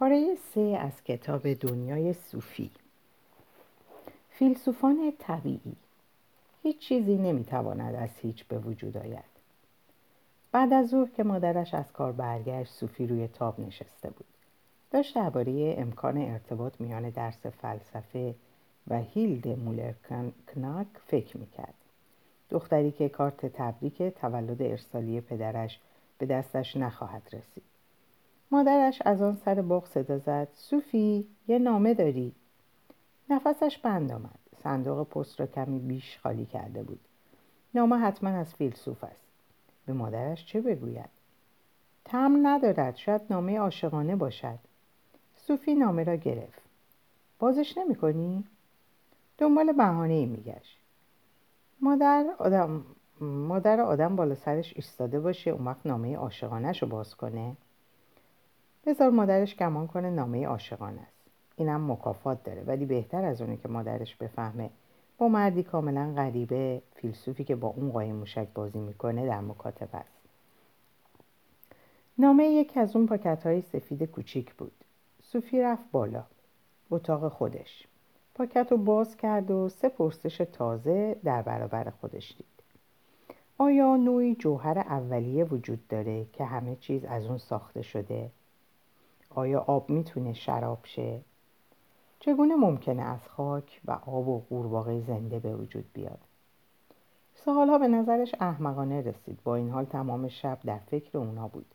پاره سه از کتاب دنیای صوفی. فیلسوفان طبیعی. هیچ چیزی نمی‌تواند از هیچ به وجود آید. بعد از ظهر که مادرش از کار برگشت صوفی روی تاب نشسته بود. داشت درباره امکان ارتباط میان درس فلسفه و هیلد مولر کناک فکر می‌کرد. دختری که کارت تبریک تولد ارسالی پدرش به دستش نخواهد رسید. مادرش از آن سر باغ صدا زد. صوفی یه نامه داری. نفسش بند آمد. صندوق پست را کمی بیش خالی کرده بود. نامه حتما از فیلسوف است. به مادرش چه بگوید؟ تم ندارد. شاید نامه عاشقانه باشد. صوفی نامه را گرفت. بازش نمی کنی؟ دنبال بهانه ای میگشت مادر آدم مادر آدم بالا سرش ایستاده باشه. اون وقت نامه عاشقانهش رو باز کنه. بذار مادرش گمان کنه نامه عاشقانه است. اینم مکافات داره ولی بهتر از اونه که مادرش بفهمه. با مردی کاملا غریبه فیلسوفی که با اون قایم موشک بازی می‌کنه در مکاتب است. نامه یکی از اون پاکت های سفید کوچیک بود. صوفی رفت بالا اتاق خودش. پاکت رو باز کرد و سه پرسش تازه در برابر خودش دید. آیا نوعی جوهر اولیه وجود داره که همه چیز از اون ساخته شده؟ آیا آب می‌تونه شراب شه؟ چگونه ممکنه از خاک و آب و قورباغه زنده به وجود بیاد؟ سوالها به نظرش احمقانه رسید با این حال تمام شب در فکر اونا بود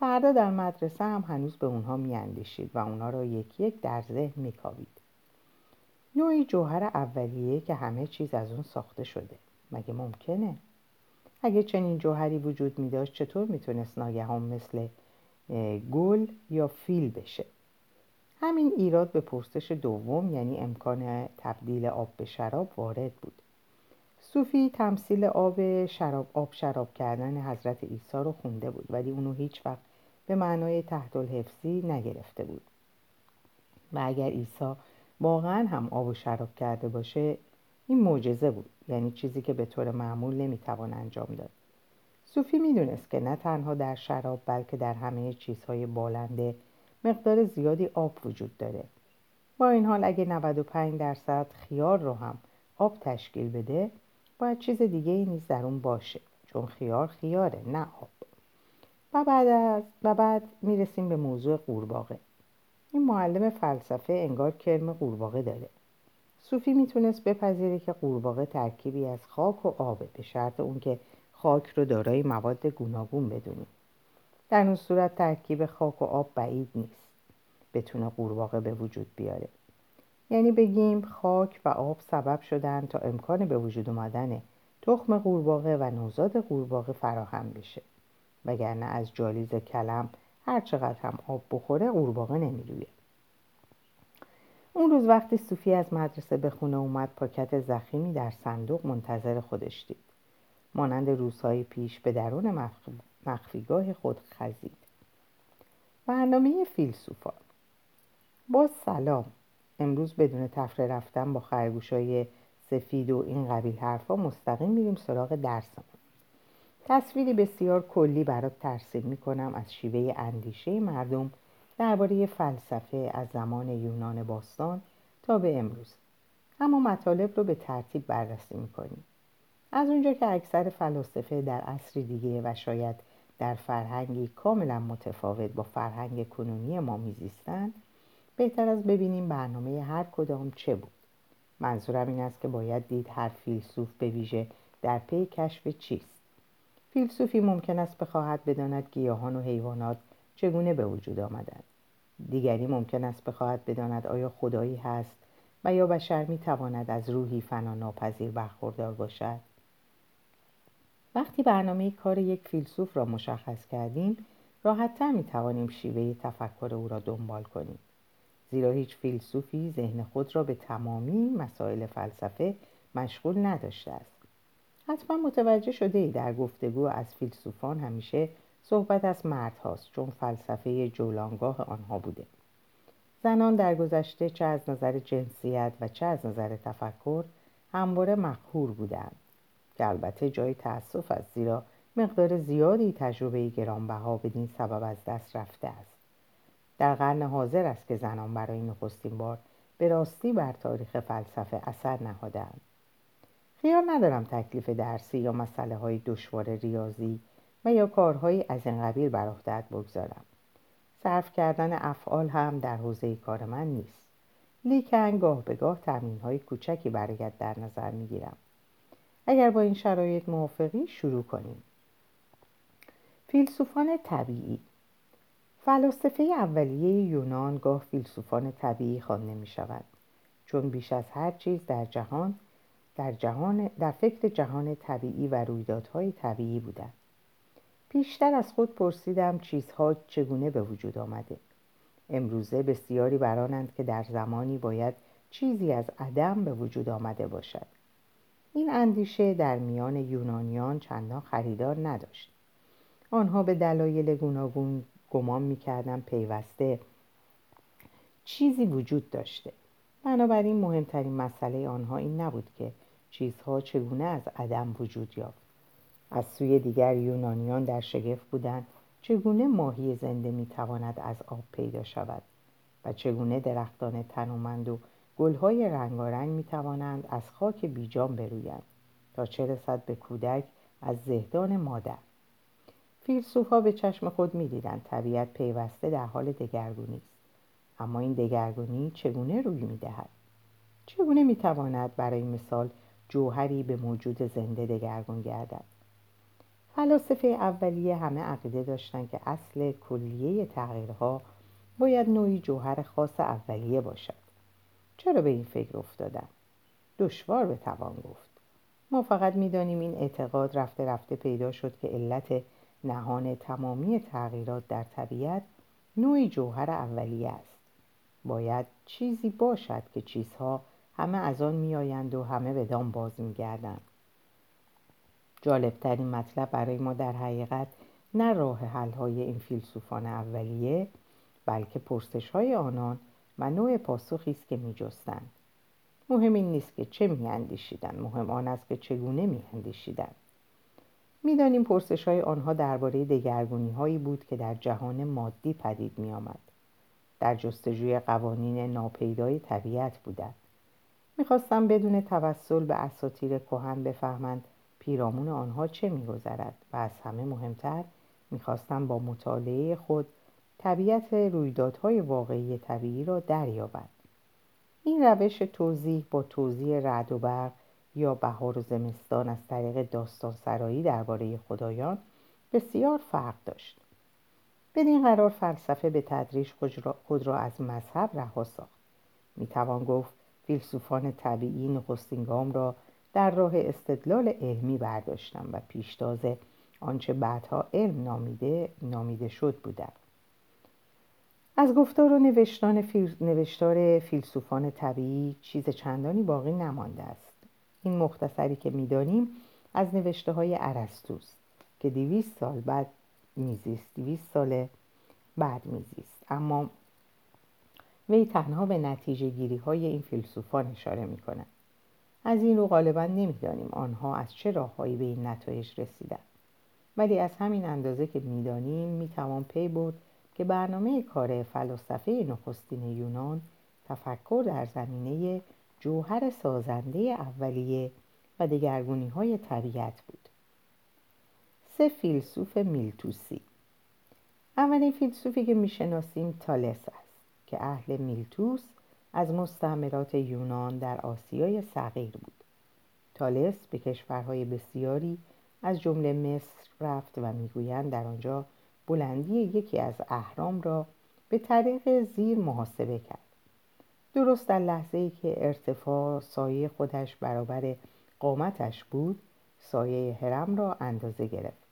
فردا در مدرسه هم هنوز به اونها میاندیشید و اونا را یک یک در ذهن میکاوید نوعی جوهر اولیه که همه چیز از اون ساخته شده مگه ممکنه؟ اگه چنین جوهری وجود می داشت چطور می‌تونست ناگهان مثل گل یا فیل بشه. همین ایراد به پرسش دوم یعنی امکان تبدیل آب به شراب وارد بود. صوفی تمثیل آب شراب آب شراب کردن حضرت عیسی رو خونده بود ولی اونو هیچ وقت به معنای تحت الحفظی نگرفته بود. و اگر عیسی واقعا هم آب و شراب کرده باشه این معجزه بود یعنی چیزی که به طور معمول نمی‌توان انجام داد. صوفی می‌دونست که نه تنها در شراب بلکه در همه چیزهای بالنده مقدار زیادی آب وجود داره. با این حال اگه 95 درصد خیار رو هم آب تشکیل بده باید چیز دیگه ای نیز در اون باشه چون خیار خیاره نه آب. و بعد, از و بعد می‌رسیم به موضوع قورباغه. این معلم فلسفه انگار کرم قورباغه داره. صوفی می‌تونست بپذیره که قورباغه ترکیبی از خاک و آبه به شرط اون که خاک رو دارای مواد گوناگون بدونیم در اون صورت ترکیب خاک و آب بعید نیست. بتونه قورباغه به وجود بیاره. یعنی بگیم خاک و آب سبب شدن تا امکان به وجود اومدن تخم قورباغه و نوزاد قورباغه فراهم بشه. وگرنه از جالیز کلم هر چقدر هم آب بخوره قورباغه نمیرویه اون روز وقتی صوفی از مدرسه به خونه اومد پاکت زخیمی در صندوق منتظر خودش دید. مانند روزهای پیش به درون مخفیگاه خود خزید. برنامه فیلسوفان. با سلام امروز بدون تفره رفتن با خرگوشای سفید و این قبیل حرفا مستقیم میریم سراغ درسمون. تصویری بسیار کلی برات ترسیم می‌کنم از شیوه اندیشه مردم درباره فلسفه از زمان یونان باستان تا به امروز. اما مطالب رو به ترتیب بررسی می‌کنیم. از اونجا که اکثر فلاسفه در عصری دیگه و شاید در فرهنگی کاملا متفاوت با فرهنگ کنونی ما میزیستند بهتر از ببینیم برنامه هر کدام چه بود. منظورم این است که باید دید هر فیلسوف به ویژه در پی کشف چیست. فیلسوفی ممکن است بخواهد بداند گیاهان و حیوانات چگونه به وجود آمدند. دیگری ممکن است بخواهد بداند آیا خدایی هست و یا بشر می تواند از روحی فنا ناپذیر برخوردار باشد. وقتی برنامه کار یک فیلسوف را مشخص کردیم راحتتر می توانیم شیوه تفکر او را دنبال کنیم. زیرا هیچ فیلسوفی ذهن خود را به تمامی مسائل فلسفه مشغول نداشته است. حتما متوجه شده ای در گفتگو از فیلسوفان همیشه صحبت از مرد هاست چون فلسفه جولانگاه آنها بوده. زنان در گذشته چه از نظر جنسیت و چه از نظر تفکر همواره مقهور بودند. که البته جای تأسف است زیرا مقدار زیادی تجربه گرانبها بدین سبب از دست رفته است. در قرن حاضر است که زنان برای نخستین بار به راستی بر تاریخ فلسفه اثر نهادند خیال ندارم تکلیف درسی یا مسئله های دشوار ریاضی و یا کارهایی از این قبیل بر عهدهات بگذارم. صرف کردن افعال هم در حوزه کار من نیست. لیکن گاه به گاه تمرین های کوچکی برایت در نظر می‌گیرم. اگر با این شرایط موافقی شروع کنیم. فیلسوفان طبیعی. فلاسفه اولیه یونان گاه فیلسوفان طبیعی خوانده می شود چون بیش از هر چیز در جهان در, جهان در فکر جهان طبیعی و رویدادهای طبیعی بودند پیشتر از خود پرسیدم چیزها چگونه به وجود آمده. امروزه بسیاری برانند که در زمانی باید چیزی از عدم به وجود آمده باشد. این اندیشه در میان یونانیان چندان خریدار نداشت. آنها به دلایل گوناگون گمان می‌کردن پیوسته چیزی وجود داشته. بنابراین مهمترین مسئله آنها این نبود که چیزها چگونه از عدم وجود یافت. از سوی دیگر یونانیان در شگفت بودند چگونه ماهی زنده می‌تواند از آب پیدا شود و چگونه درختان تنومند و گلهای رنگارنگ می‌توانند از خاک بیجان برویند تا چه رسد به کودک از زهدان مادر. فیلسوفها به چشم خود می‌دیدند طبیعت پیوسته در حال دگرگونی است. اما این دگرگونی چگونه روی می‌دهد؟ چگونه می‌تواند برای مثال جوهری به موجود زنده دگرگون گردد؟ فلاسفه اولیه همه عقیده داشتند که اصل کلیه تغییرها باید نوعی جوهر خاص اولیه باشد. چرا به این فکر افتادم؟ دشوار به توان گفت. ما فقط می‌دانیم این اعتقاد رفته رفته پیدا شد که علت نهان تمامی تغییرات در طبیعت نوعی جوهر اولیه است. باید چیزی باشد که چیزها همه از آن میآیند و همه بدان باز میگردند. جالبترین مطلب برای ما در حقیقت نه راه حل های این فیلسوفان اولیه بلکه پرسش های آنان و نوع پاسخی است که میجستند مهم این نیست که چه میاندیشیدند مهم آن است که چگونه میاندیشیدند می‌دانیم پرسش های آنها درباره دگرگونی هایی بود که در جهان مادی پدید می آمد. در جستجوی قوانین ناپیدای طبیعت بودند. می‌خواستم بدون توسل به اساتیر کهن بفهمند پیرامون آنها چه میگذرد و از همه مهمتر می‌خواستم با مطالعه خود طبیعت رویدادهای واقعی طبیعی را دریابد. این روش توضیح با توضیح رعد و برق یا بهار و زمستان از طریق داستان سرایی درباره خدایان بسیار فرق داشت. بدین قرار فلسفه به تدریج خود را از مذهب رها ساخت. می‌توان گفت فیلسوفان طبیعی نخستین گام را در راه استدلال علمی برداشتم و پیشتاز آنچه بعدها علم نامیده, نامیده شد بودند. از گفتار و نوشتان فیل... نوشتار فیلسوفان طبیعی چیز چندانی باقی نمانده است. این مختصری که می‌دانیم از نوشته های عرستوست که دیویست سال بعد میزیست دیویست سال بعد میزیست. اما وی تنها به نتیجه گیری های این فیلسوفان اشاره می کند. از این رو غالبا نمی‌دانیم آنها از چه راههایی به این نتایج رسیدند. ولی از همین اندازه که می‌دانیم می‌توان پی برد که برنامه کار فلسفه نخستین یونان تفکر در زمینه جوهر سازنده اولیه و دگرگونی های طبیعت بود. سه فیلسوف میلتوسی. اولین فیلسوفی که می‌شناسیم تالس است که اهل میلتوس از مستعمرات یونان در آسیای صغیر بود. تالس به کشورهای بسیاری از جمله مصر رفت و می‌گویند در آنجا بلندی یکی از اهرام را به طریق زیر محاسبه کرد. درست در لحظه ای که ارتفاع سایه خودش برابر قامتش بود سایه هرم را اندازه گرفت.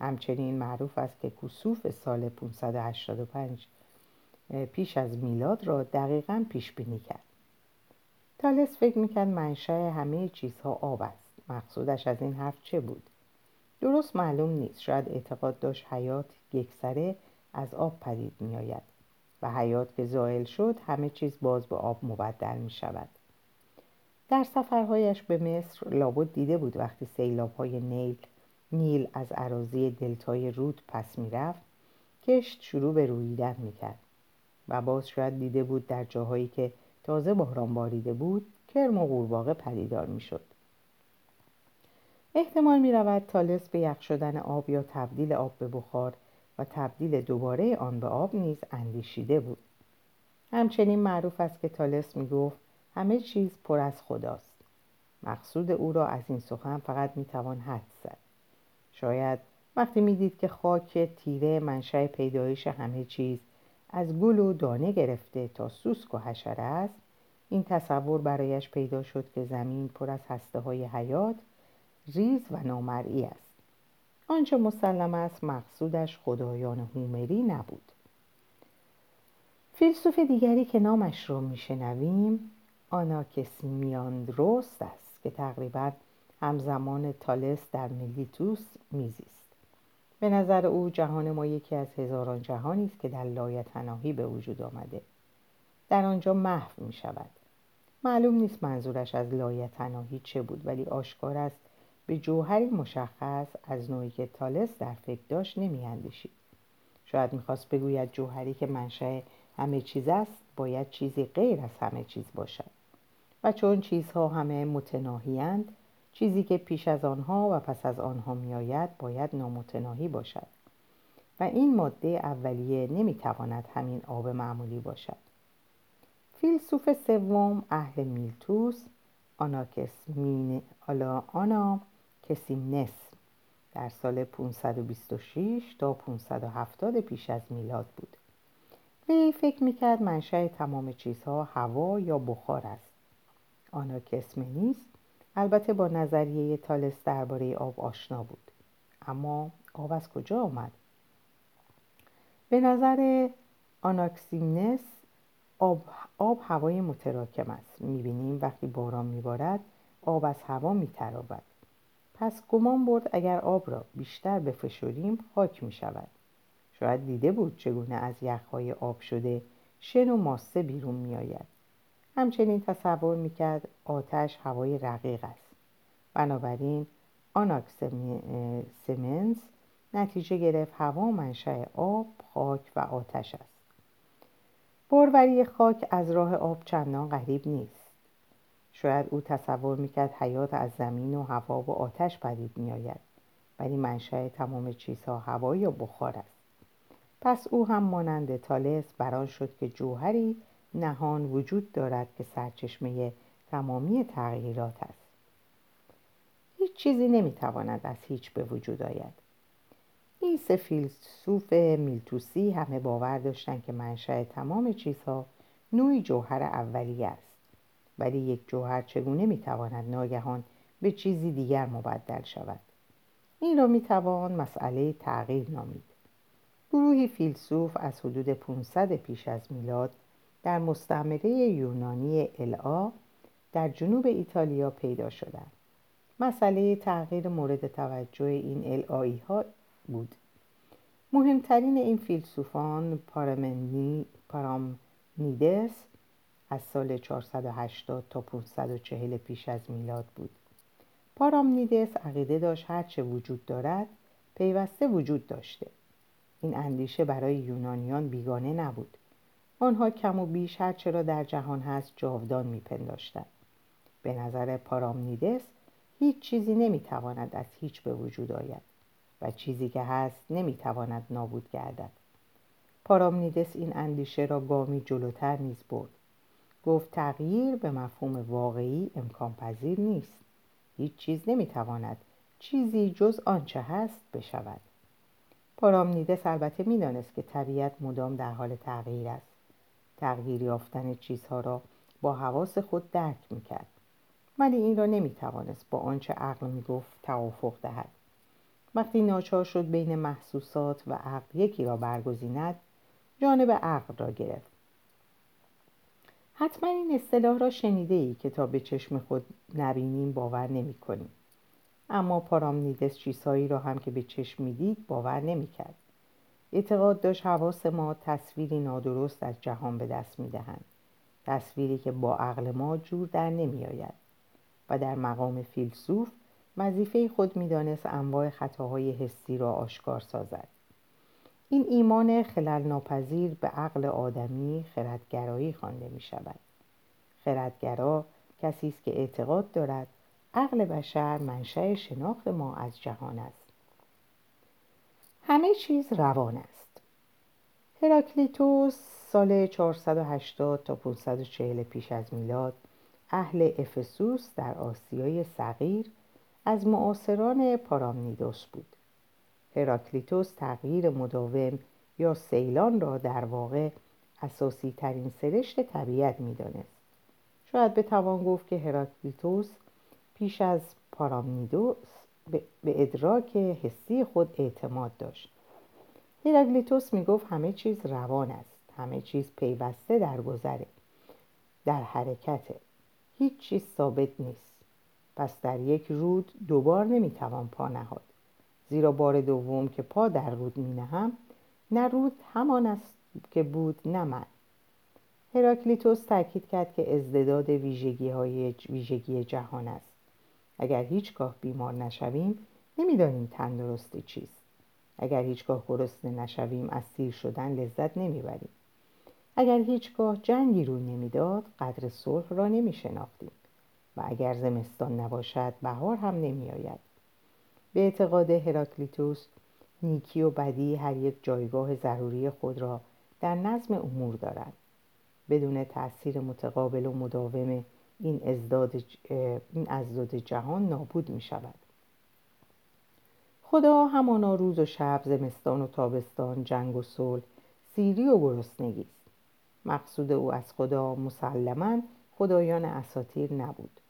همچنین معروف است که کسوف سال 585 پیش از میلاد را دقیقا پیش بینی کرد. تالس فکر می‌کرد منشأ همه چیزها آب است. مقصودش از این حرف چه بود؟ درست معلوم نیست. شاید اعتقاد داشت حیات یکسره از آب پدید میآید و حیات که زائل شد همه چیز باز به آب مبدل می شود در سفرهایش به مصر لابد دیده بود وقتی سیلاب های نیل نیل از عراضی دلتای رود پس می‌رفت کشت شروع به رویدن می‌کرد و باز شاید دیده بود در جاهایی که تازه باران باریده بود کرم و قورباغه پدیدار می‌شد. احتمال می رود تالس به یخ شدن آب یا تبدیل آب به بخار و تبدیل دوباره آن به آب نیز اندیشیده بود. همچنین معروف است که تالس می گفت همه چیز پر از خداست. مقصود او را از این سخن فقط می توان حد زد. شاید وقتی می دید که خاک تیره منشأ پیدایش همه چیز از گل و دانه گرفته تا سوسک و حشره است این تصور برایش پیدا شد که زمین پر از هسته های حیات ریز و نامرئی است. آنچه مسلم است مقصودش خدایان هومری نبود. فیلسوف دیگری که نامش را میشنویم آناکسیمیاندروست است که تقریبا همزمان تالس در ملیتوس میزیست. به نظر او جهان ما یکی از هزاران جهانی است که در لایتناهی به وجود آمده. در آنجا محو می شود معلوم نیست منظورش از لایتناهی چه بود ولی آشکار است به جوهری مشخص از نوعی که تالس در فکر داشت نمیاندیشید. شاید می‌خواست بگوید جوهری که منشأ همه چیز است باید چیزی غیر از همه چیز باشد. و چون چیزها همه متناهیند چیزی که پیش از آنها و پس از آنها میآید باید نامتناهی باشد. و این ماده اولیه نمی‌تواند همین آب معمولی باشد. فیلسوف سوم اهل میلتوس آناکسمین آنا کسیمنس در سال 526 تا 570 پیش از میلاد بود. وی فکر می‌کرد منشأ تمام چیزها هوا یا بخار است. آناکسمنیس البته با نظریه تالس درباره آب آشنا بود. اما آب از کجا آمد؟ به نظر آناکسیمنس آب, آب هوای متراکم است. می‌بینیم وقتی باران میبارد آب از هوا میترابد. پس گمان برد اگر آب را بیشتر بفشوریم خاک می شود. شاید دیده بود چگونه از یخهای آب شده شن و ماسه بیرون می آید. همچنین تصور می کرد آتش هوای رقیق است. بنابراین آناکسمنس نتیجه گرفت هوا منشأ آب، خاک و آتش است. بروری خاک از راه آب چندان غریب نیست. شاید او تصور می‌کرد حیات از زمین و هوا و آتش پدید میآید. ولی منشأ تمام چیزها هوا یا بخار است. پس او هم مانند تالس بران شد که جوهری نهان وجود دارد که سرچشمه تمامی تغییرات است. هیچ چیزی نمی‌تواند از هیچ به وجود آید. این سه فیلسوف میلتوسی همه باور داشتند که منشأ تمام چیزها نوعی جوهر اولیه است. ولی یک جوهر چگونه می‌تواند ناگهان به چیزی دیگر مبدل شود؟ این را می‌توان مسئله تغییر نامید. گروهی فیلسوف از حدود 500 پیش از میلاد در مستعمره یونانی الا در جنوب ایتالیا پیدا شدند. مسئله تغییر مورد توجه این الایی ها بود. مهمترین این فیلسوفان پارامنیدس از سال 480 تا 540 پیش از میلاد بود. پارامنیدس عقیده داشت هرچه وجود دارد پیوسته وجود داشته. این اندیشه برای یونانیان بیگانه نبود. آنها کم و بیش هرچه را در جهان هست جاودان میپنداشتند. به نظر پارامنیدس هیچ چیزی نمی‌تواند از هیچ به وجود آید و چیزی که هست نمی‌تواند نابود گردد. پارامنیدس این اندیشه را گامی جلوتر نیز برد. گفت تغییر به مفهوم واقعی امکان پذیر نیست. هیچ چیز نمی‌تواند چیزی جز آنچه هست بشود. پارامنیدس البته می‌دانست که طبیعت مدام در حال تغییر است. تغییر یافتن چیزها را با حواس خود درک می‌کرد. ولی این را نمی‌توانست با آنچه عقل می‌گفت توافق دهد. وقتی ناچار شد بین محسوسات و عقل یکی را برگزیند جانب عقل را گرفت. حتما این اصطلاح را شنیده ای که تا به چشم خود نبینیم باور نمی کنیم. اما پارامنیدس چیزهایی را هم که به چشم می‌دید باور نمی کرد. اعتقاد داشت حواس ما تصویری نادرست از جهان به دست می دهند. تصویری که با عقل ما جور در نمی آید. و در مقام فیلسوف وظیفه خود می‌دانست انواع خطاهای حسی را آشکار سازد این ایمان خلل ناپذیر به عقل آدمی خردگرایی خوانده می شود خردگرا کسی است که اعتقاد دارد عقل بشر منشأ شناخت ما از جهان است. همه چیز روان است. هراکلیتوس سال 480 تا 540 پیش از میلاد اهل افسوس در آسیای صغیر از معاصران پارامنیدوس بود. هراکلیتوس تغییر مداوم یا سیلان را در واقع اساسی ترین سرشت طبیعت می دانست. شاید بتوان گفت که هراکلیتوس پیش از پارامنیدوس به ادراک حسی خود اعتماد داشت. هراکلیتوس می گفت همه چیز روان است همه چیز پیوسته در گذره در حرکته هیچ چیز ثابت نیست. پس در یک رود دوبار نمی‌توان پا نهاد. زیرا بار دوم که پا در رود می نهم نه رود همان است که بود نه من. هراکلیتوس تاکید کرد که ازدداد ویژگی, های ویژگی جهان است. اگر هیچگاه بیمار نشویم نمی‌دانیم تندرستی چیست. اگر هیچگاه گرسنه نشویم از سیر شدن لذت نمی‌بریم. اگر هیچگاه جنگی روی نمی‌داد قدر صلح را نمیشناختیم. و اگر زمستان نباشد بهار هم نمیآید. به اعتقاد هراکلیتوس نیکی و بدی هر یک جایگاه ضروری خود را در نظم امور دارد بدون تأثیر متقابل و مداوم این ازداد, این ازداد جهان نابود می شود. خدا همانا روز و شب زمستان و تابستان جنگ و صلح سیری و گرسنگی است. مقصود او از خدا مسلما خدایان اساتیر نبود.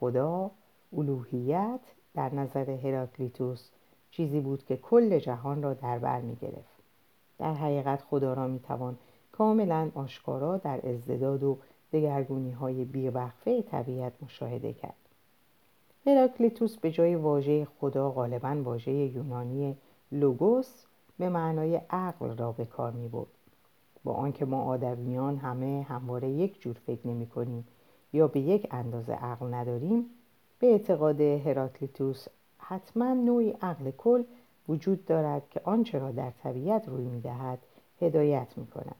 خدا الوهیت در نظر هراکلیتوس چیزی بود که کل جهان را در بر می گرفت. در حقیقت خدا را می توان کاملا آشکارا در ازدداد و دگرگونی های بیوقفه طبیعت مشاهده کرد. هراکلیتوس به جای واژه خدا غالبا واژه یونانی لوگوس به معنای عقل را به کار می بود. با آنکه ما آدمیان همه همواره یک جور فکر نمی کنیم یا به یک اندازه عقل نداریم به اعتقاد هراکلیتوس حتما نوعی عقل کل وجود دارد که آنچه را در طبیعت روی می دهد هدایت می کند.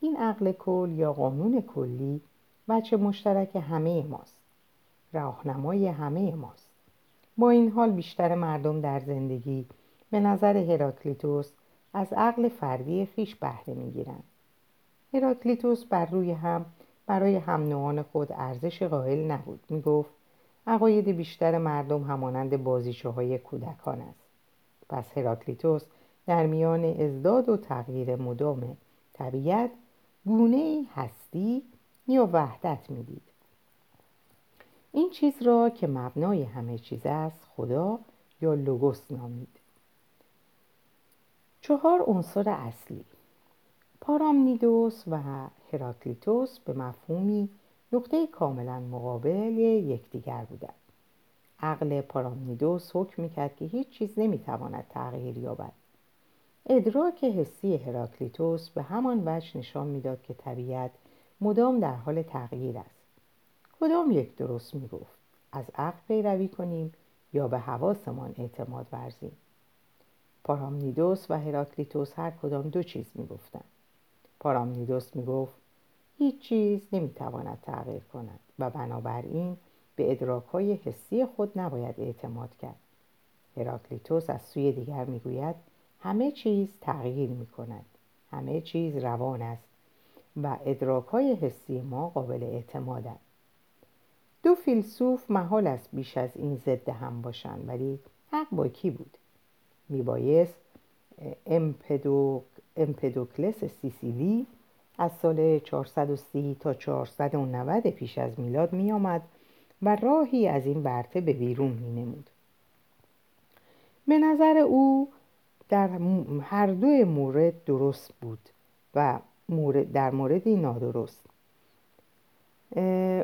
این عقل کل یا قانون کلی بچه مشترک همه ماست. راهنمای همه ماست. با این حال بیشتر مردم در زندگی به نظر هراکلیتوس از عقل فردی خیش بهره می‌گیرند. هراکلیتوس بر روی هم برای هم نوعان خود ارزش قائل نبود. می‌گفت عقاید بیشتر مردم همانند بازیچه های کودکان است. پس هراکلیتوس در میان ازداد و تغییر مدام طبیعت گونه هستی یا وحدت می‌دید. این چیز را که مبنای همه چیز است خدا یا لوگوس نامید. چهار عنصر اصلی پارامنیدوس و هراکلیتوس به مفهومی نقطه کاملا مقابل یکدیگر بودند. عقل پارامنیدوس حکم می‌کرد که هیچ چیز نمی‌تواند تغییر یابد. ادراک حسی هراکلیتوس به همان وجه نشان می‌داد که طبیعت مدام در حال تغییر است. کدام یک درست می‌گفت؟ از عقل پیروی کنیم یا به حواسمان اعتماد ورزیم؟ پارامنیدوس و هراکلیتوس هر کدام دو چیز می‌گفتند. پارامنیدوس می‌گفت هیچ چیز نمی‌تواند تغییر کند و بنابراین به ادراک های حسی خود نباید اعتماد کرد. هراکلیتوس از سوی دیگر می‌گوید همه چیز تغییر می کند همه چیز روان است و ادراک های حسی ما قابل اعتمادند دو فیلسوف محال است بیش از این ضد هم باشند ولی حق با کی بود؟ میبایست امپدو... امپدوکلس سیسیلی از سال 430 تا 490 پیش از میلاد می آمد و راهی از این برته به بیرون می نمود. به نظر او در هر دو مورد درست بود و در موردی نادرست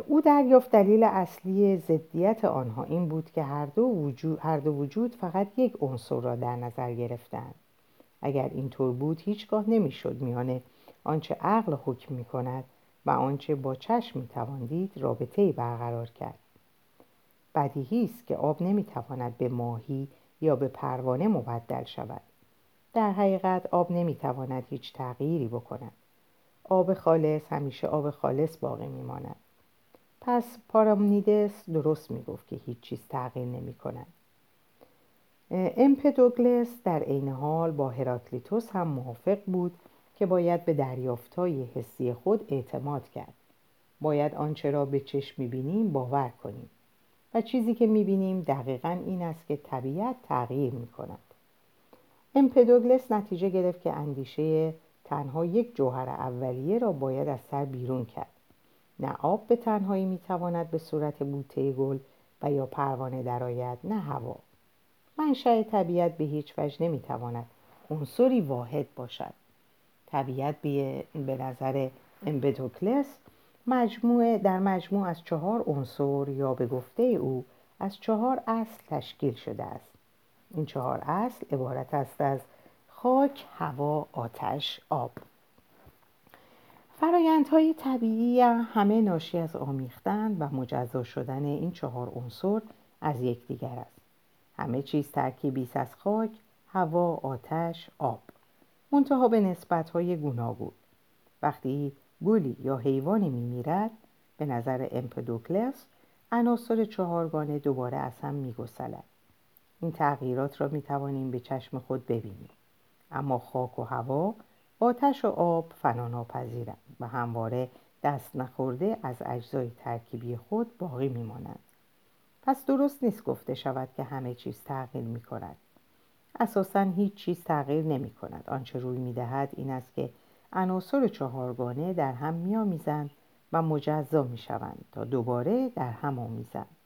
او دریافت دلیل اصلی ضدیت آنها این بود که هر دو وجود, هر دو وجود فقط یک عنصر را در نظر گرفتند اگر اینطور بود هیچگاه نمی‌شد میان آنچه عقل حکم می کند و آنچه با چشم می توان دید رابطه برقرار کرد. بدیهی است که آب نمی‌تواند به ماهی یا به پروانه مبدل شود. در حقیقت آب نمی‌تواند هیچ تغییری بکند. آب خالص همیشه آب خالص باقی میماند. پس پارامنیدس درست می‌گفت که هیچ چیز تغییر نمی کند امپدوگلس در عین حال با هراکلیتوس هم موافق بود که باید به دریافتهای حسی خود اعتماد کرد. باید آنچه را به چشم می‌بینیم باور کنیم. و چیزی که می‌بینیم دقیقا این است که طبیعت تغییر می‌کند. امپدوگلس نتیجه گرفت که اندیشه تنها یک جوهر اولیه را باید از سر بیرون کرد. نه آب به تنهایی می‌تواند به صورت بوته گل و یا پروانه درآید نه هوا. منشأ طبیعت به هیچ وجه نمی‌تواند عنصری واحد باشد. طبیعت به نظر امپدوکلس مجموعه در مجموع از چهار عنصر یا به گفته او از چهار اصل تشکیل شده است. این چهار اصل عبارت است از خاک، هوا، آتش، آب. فرایندهای طبیعی همه ناشی از آمیختن و مجزا شدن این چهار عنصر از یکدیگر است. همه چیز ترکیبی است از خاک، هوا، آتش، آب. منتها به نسبتهای گوناگون. وقتی گلی یا حیوانی میمیرد به نظر امپدوکلس عناصر چهارگانه دوباره از هم میگسلد. این تغییرات را می‌توانیم به چشم خود ببینیم. اما خاک و هوا آتش و آب فناناپذیرند و همواره دست نخورده از اجزای ترکیبی خود باقی میمانند. پس درست نیست گفته شود که همه چیز تغییر می کند اساسا هیچ چیز تغییر نمی کند آنچه روی می دهد این است که عناصر چهارگانه در هم میآمیزند و مجزا می شوند تا دوباره در هم آمیزند.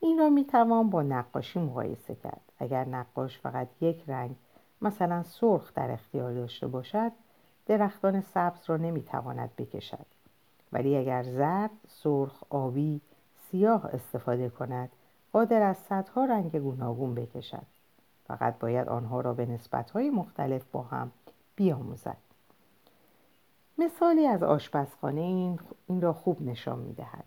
این را می توان با نقاشی مقایسه کرد. اگر نقاش فقط یک رنگ مثلا سرخ در اختیار داشته باشد درختان سبز را نمی تواند بکشد. ولی اگر زرد، سرخ، آبی، سیاه استفاده کند قادر از صدها رنگ گوناگون بکشد. فقط باید آنها را به نسبتهای مختلف با هم بیاموزد. مثالی از آشپزخانه این, این را خوب نشان می دهد.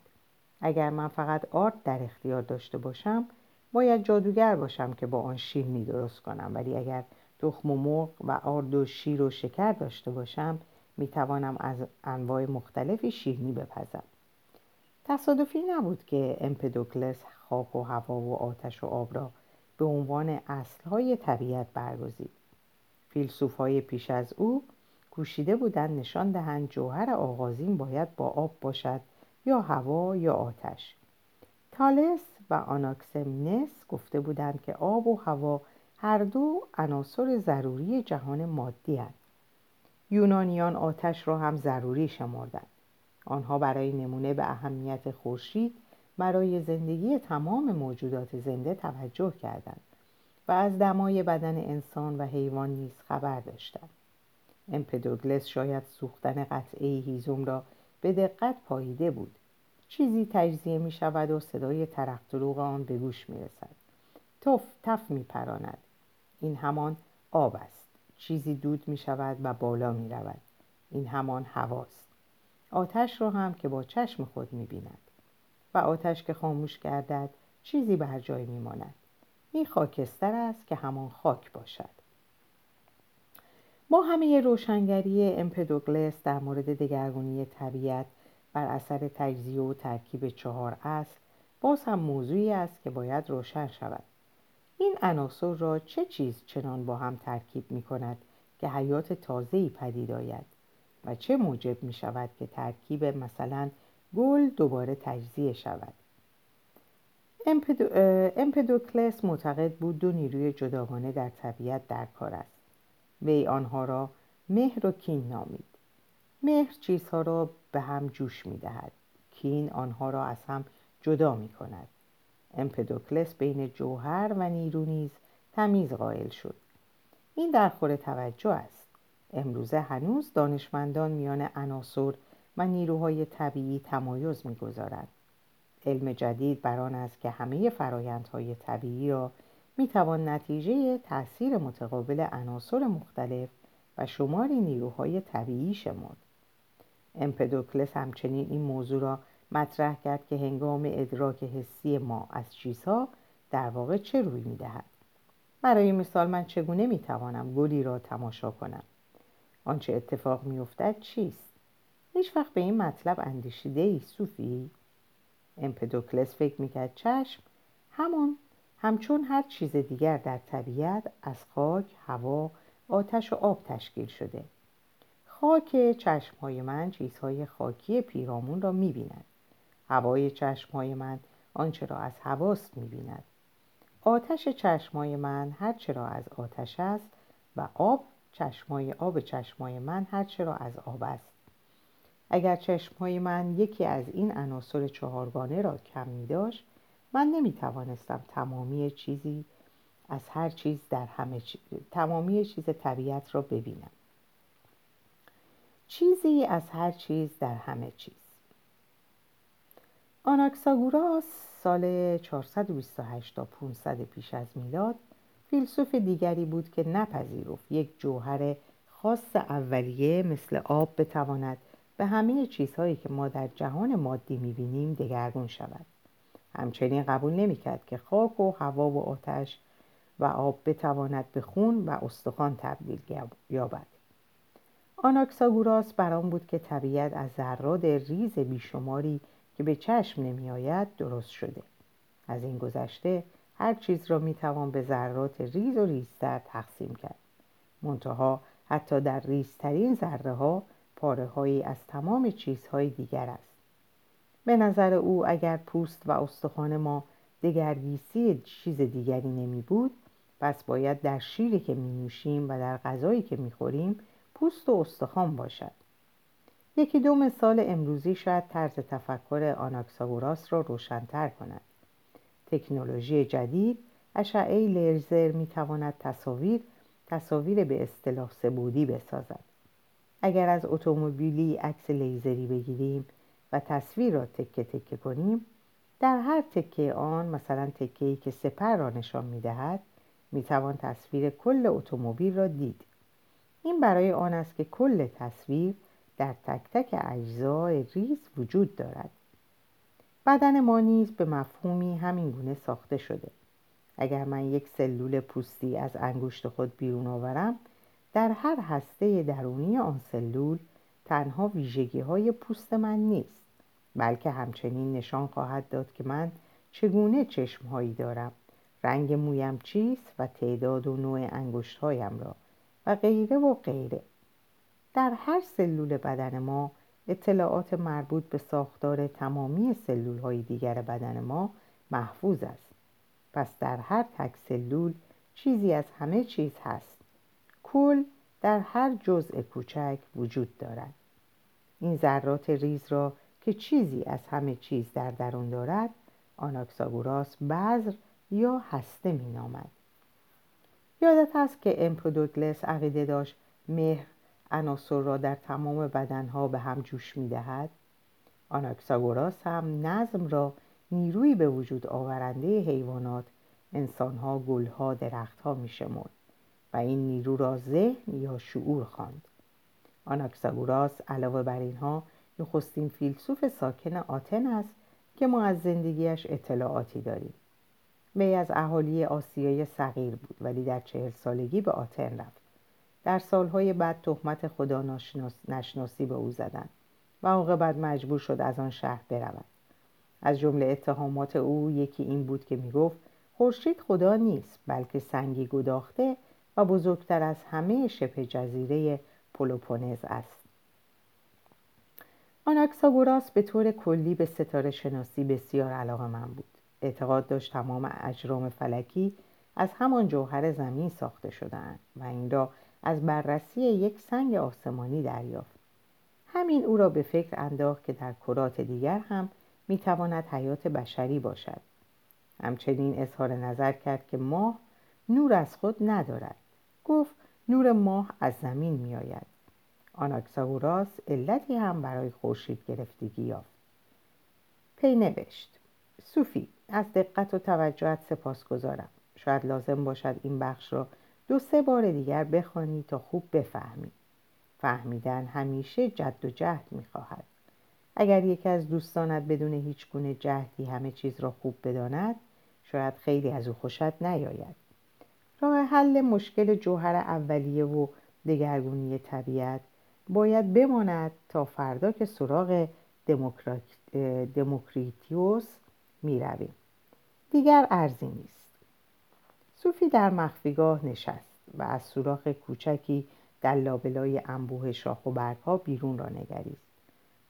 اگر من فقط آرد در اختیار داشته باشم باید جادوگر باشم که با آن شیرنی درست کنم. ولی اگر تخم و مرغ و آرد و شیر و شکر داشته باشم می توانم از انواع مختلفی شیرنی بپزم. تصادفی نبود که امپدوکلس خاک و هوا و آتش و آب را به عنوان اصلهای طبیعت برگزید. فیلسوفهای پیش از او کوشیده بودند نشان دهند جوهر آغازین باید با آب باشد یا هوا یا آتش. تالس و آناکسمنس گفته بودند که آب و هوا هر دو عناصر ضروری جهان مادی هستند. یونانیان آتش را هم ضروری شمردند. آنها برای نمونه به اهمیت خورشید برای زندگی تمام موجودات زنده توجه کردند و از دمای بدن انسان و حیوان نیز خبر داشتند. امپدوگلس شاید سوختن قطعه هیزم را به دقت پاییده بود. چیزی تجزیه می شود و صدای ترختروق آن به گوش می رسد. تف تف می پراند. این همان آب است. چیزی دود می شود و بالا می رود. این همان هواست آتش را هم که با چشم خود می بیند. و آتش که خاموش گردد چیزی بر جای می ماند این خاکستر است که همان خاک باشد. ما همه روشنگری امپدوگلس در مورد دگرگونی طبیعت بر اثر تجزیه و ترکیب چهار اصل باز هم موضوعی است که باید روشن شود. این عناصر را چه چیز چنان با هم ترکیب می کند که حیات تازه‌ای پدید آید و چه موجب می شود که ترکیب مثلا گل دوباره تجزیه شود. امپدو... امپدوکلس معتقد بود دو نیروی جداگانه در طبیعت در کار است. وی آنها را مهر و کین نامید. مهر چیزها را به هم جوش می دهد کین آنها را از هم جدا می کند امپدوکلس بین جوهر و نیرو نیز تمیز قائل شد. این در خور توجه است. امروزه هنوز دانشمندان میان عناصر و نیروهای طبیعی تمایز می‌گذارند علم جدید بر آن است که همه فرایندهای طبیعی را می‌توان نتیجه تاثیر متقابل عناصر مختلف و شماری نیروهای طبیعی شمرد. امپدوکلس همچنین این موضوع را مطرح کرد که هنگام ادراک حسی ما از چیزها در واقع چه روی می‌دهد. برای مثال من چگونه می‌توانم گلی را تماشا کنم؟ آنچه اتفاق میافتد چیست؟ هیچ وقت به این مطلب اندیشیده ای صوفی امپدوکلس فکر می‌کرد چشم همون همچون هر چیز دیگر در طبیعت از خاک، هوا، آتش و آب تشکیل شده. خاک چشمهای من چیزهای خاکی پیرامون را می‌بیند. هوای چشمهای من آنچه را از هواست می‌بیند. آتش چشمای من هر چرا از آتش است و آب چشمای آب چشمای من هر چرا از آب است. اگر چشمای من یکی از این عناصر چهارگانه را کم می داشت من نمی توانستم تمامی چیزی از هر چیز در همه چیز تمامی چیز طبیعت را ببینم. چیزی از هر چیز در همه چیز. آناکساگوراس سال 428 تا 500 پیش از میلاد فیلسوف دیگری بود که نپذیرفت یک جوهر خاص اولیه مثل آب بتواند به همه چیزهایی که ما در جهان مادی می‌بینیم دگرگون شود. همچنین قبول نمی‌کرد که خاک و هوا و آتش و آب بتواند به خون و استخوان تبدیل یابد. آناکساگوراس برام بود که طبیعت از ذرات ریز بیشماری که به چشم نمیآید درست شده. از این گذشته هر چیز را می‌توان به ذرات ریز و ریزتر تقسیم کرد. منتها حتی در ریزترین ذره ها پاره هایی از تمام چیزهای دیگر است. به نظر او اگر پوست و استخوان ما دگرگیسی چیز دیگری نمی بود پس باید در شیری که می نوشیم و در غذایی که می خوریم پوست و استخوان باشد. یکی دو مثال امروزی شاید طرز تفکر آناکساگوراس را روشنتر کند. تکنولوژی جدید اشعه لیزر می تواند تصاویر تصاویر به اصطلاح سه‌بعدی بسازد. اگر از اتومبیلی عکس لیزری بگیریم و تصویر را تکه تکه کنیم در هر تکه آن مثلا تکه ای که سپر را نشان می دهد می توان تصویر کل اتومبیل را دید. این برای آن است که کل تصویر در تک تک اجزای ریز وجود دارد. بدن ما نیز به مفهومی همین گونه ساخته شده. اگر من یک سلول پوستی از انگشت خود بیرون آورم در هر هسته درونی آن سلول تنها ویژگی های پوست من نیست بلکه همچنین نشان خواهد داد که من چگونه چشمهایی دارم رنگ مویم چیست و تعداد و نوع انگشتهایم را و غیره و غیره. در هر سلول بدن ما اطلاعات مربوط به ساختار تمامی سلول های دیگر بدن ما محفوظ است. پس در هر تک سلول چیزی از همه چیز هست. کل در هر جزء کوچک وجود دارد. این ذرات ریز را که چیزی از همه چیز در درون دارد آناکساگوراس بذر یا هسته می نامد. یادت هست که امپودوکلس عقیده داشت مهر عناصر را در تمام بدنها به هم جوش می دهد آناکساگوراس هم نظم را نیروی به وجود آورنده حیوانات انسانها گلها درختها می و این نیرو را ذهن یا شعور خواند. آناکساگوراس علاوه بر اینها نخستین فیلسوف ساکن آتن است که ما از زندگیش اطلاعاتی داریم. وی از اهالی آسیای صغیر بود ولی در چهل سالگی به آتن رفت. در سالهای بعد تهمت خدا نشناسی به او زدند و عاقبت مجبور شد از آن شهر برود از جمله اتهامات او یکی این بود که می‌گفت خورشید خدا نیست بلکه سنگی گداخته و بزرگتر از همه شبه جزیره پلوپونز است. آناکساگوراس به طور کلی به ستاره شناسی بسیار علاقه من بود. اعتقاد داشت تمام اجرام فلکی از همان جوهر زمین ساخته شدهاند و این را از بررسی یک سنگ آسمانی دریافت. همین او را به فکر انداخت که در کرات دیگر هم می‌تواند حیات بشری باشد. همچنین اظهار نظر کرد که ماه نور از خود ندارد. گفت نور ماه از زمین میآید. آناکساگوراس علتی هم برای خورشید گرفتگی یافت. پی نوشت. صوفی از دقت و توجهت سپاس گذارم شاید لازم باشد این بخش را دو سه بار دیگر بخوانی تا خوب بفهمی. فهمیدن همیشه جد و جهد می‌خواهد. اگر یکی از دوستانت بدون هیچ گونه جهدی همه چیز را خوب بداند شاید خیلی از او خوشت نیاید. حل مشکل جوهر اولیه و دگرگونی طبیعت باید بماند تا فردا که سراغ دموکریتیوس می رویم. دیگر ارزی نیست. صوفی در مخفیگاه نشست و از سوراخ کوچکی در لابلای انبوه شاخ و برگها بیرون را نگریست.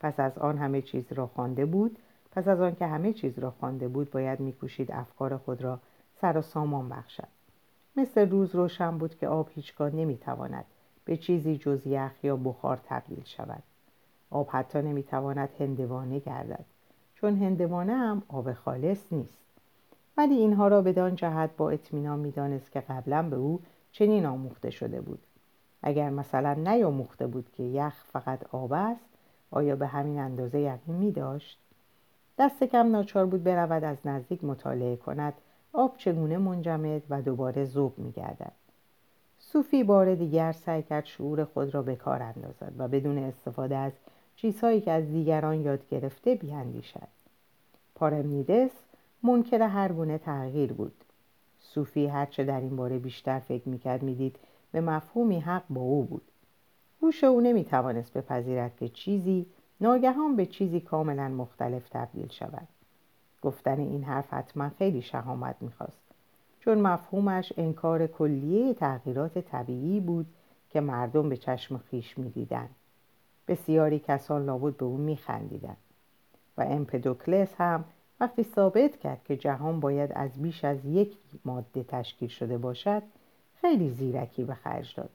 پس از آن همه چیز را خوانده بود پس از آن که همه چیز را خوانده بود باید میکوشید افکار خود را سر و سامان بخشد. مثل روز روشن بود که آب هیچگاه نمی‌تواند به چیزی جز یخ یا بخار تبدیل شود. آب حتی نمی‌تواند هندوانه گردد چون هندوانه هم آب خالص نیست. ولی اینها را بدان جهت با اطمینان می‌دانست که قبلا به او چنین آموخته شده بود. اگر مثلا نیاموخته بود که یخ فقط آب است آیا به همین اندازه یقین می داشت؟ دست کم ناچار بود برود از نزدیک مطالعه کند آب چگونه منجمد و دوباره زوب می گردد. صوفی بار دیگر سعی کرد شعور خود را به کار اندازد و بدون استفاده از چیزهایی که از دیگران یاد گرفته بیاندیشد. پارمنیدس منکر هر گونه تغییر بود. صوفی هرچه در این باره بیشتر فکر می‌کرد می‌دید به مفهومی حق با او بود. هوش او نمی‌توانست بپذیرد که چیزی ناگهان به چیزی کاملا مختلف تبدیل شود. گفتن این حرف حتما خیلی شهامت می‌خواست. چون مفهومش انکار کلیه تغییرات طبیعی بود که مردم به چشم خیش می‌دیدند بسیاری کسان لابد به او میخندیدند و امپدوکلس هم وقتی ثابت کرد که جهان باید از بیش از یک ماده تشکیل شده باشد خیلی زیرکی به خرج داد.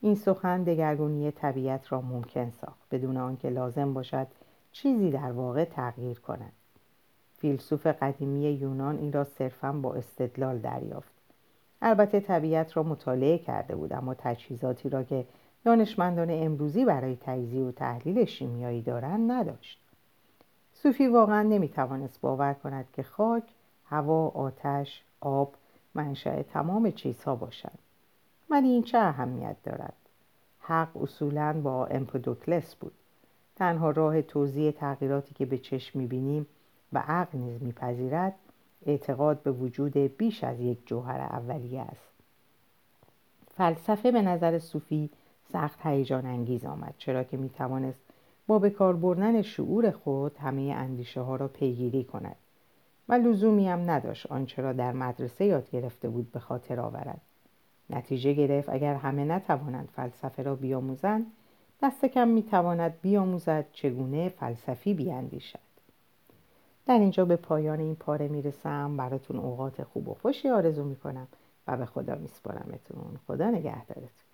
این سخن دگرگونی طبیعت را ممکن ساخت بدون آنکه لازم باشد چیزی در واقع تغییر کند. فیلسوف قدیمی یونان این را صرفا با استدلال دریافت. البته طبیعت را مطالعه کرده بود اما تجهیزاتی را که دانشمندان امروزی برای تجزیه و تحلیل شیمیایی دارند نداشت. صوفی واقعا نمی‌توانست باور کند که خاک، هوا، آتش، آب منشأ تمام چیزها باشند ولی این چه اهمیت دارد؟ حق اصولا با امپودوکلس بود. تنها راه توضیح تغییراتی که به چشم می‌بینیم و عقل نیز میپذیرد اعتقاد به وجود بیش از یک جوهر اولیه است. فلسفه به نظر صوفی سخت هیجان انگیز آمد چرا که می‌توانست با به کار بردن شعور خود همه اندیشه ها را پیگیری کند و لزومی هم نداشت آنچه را در مدرسه یاد گرفته بود به خاطر آورد. نتیجه گرفت اگر همه نتوانند فلسفه را بیاموزند دست کم می‌تواند بیاموزد چگونه فلسفی بیاندیشد. در اینجا به پایان این پاره می‌رسم. براتون اوقات خوب و خوشی آرزو می‌کنم و به خدا میسپارمتون. خدا نگهدارتون.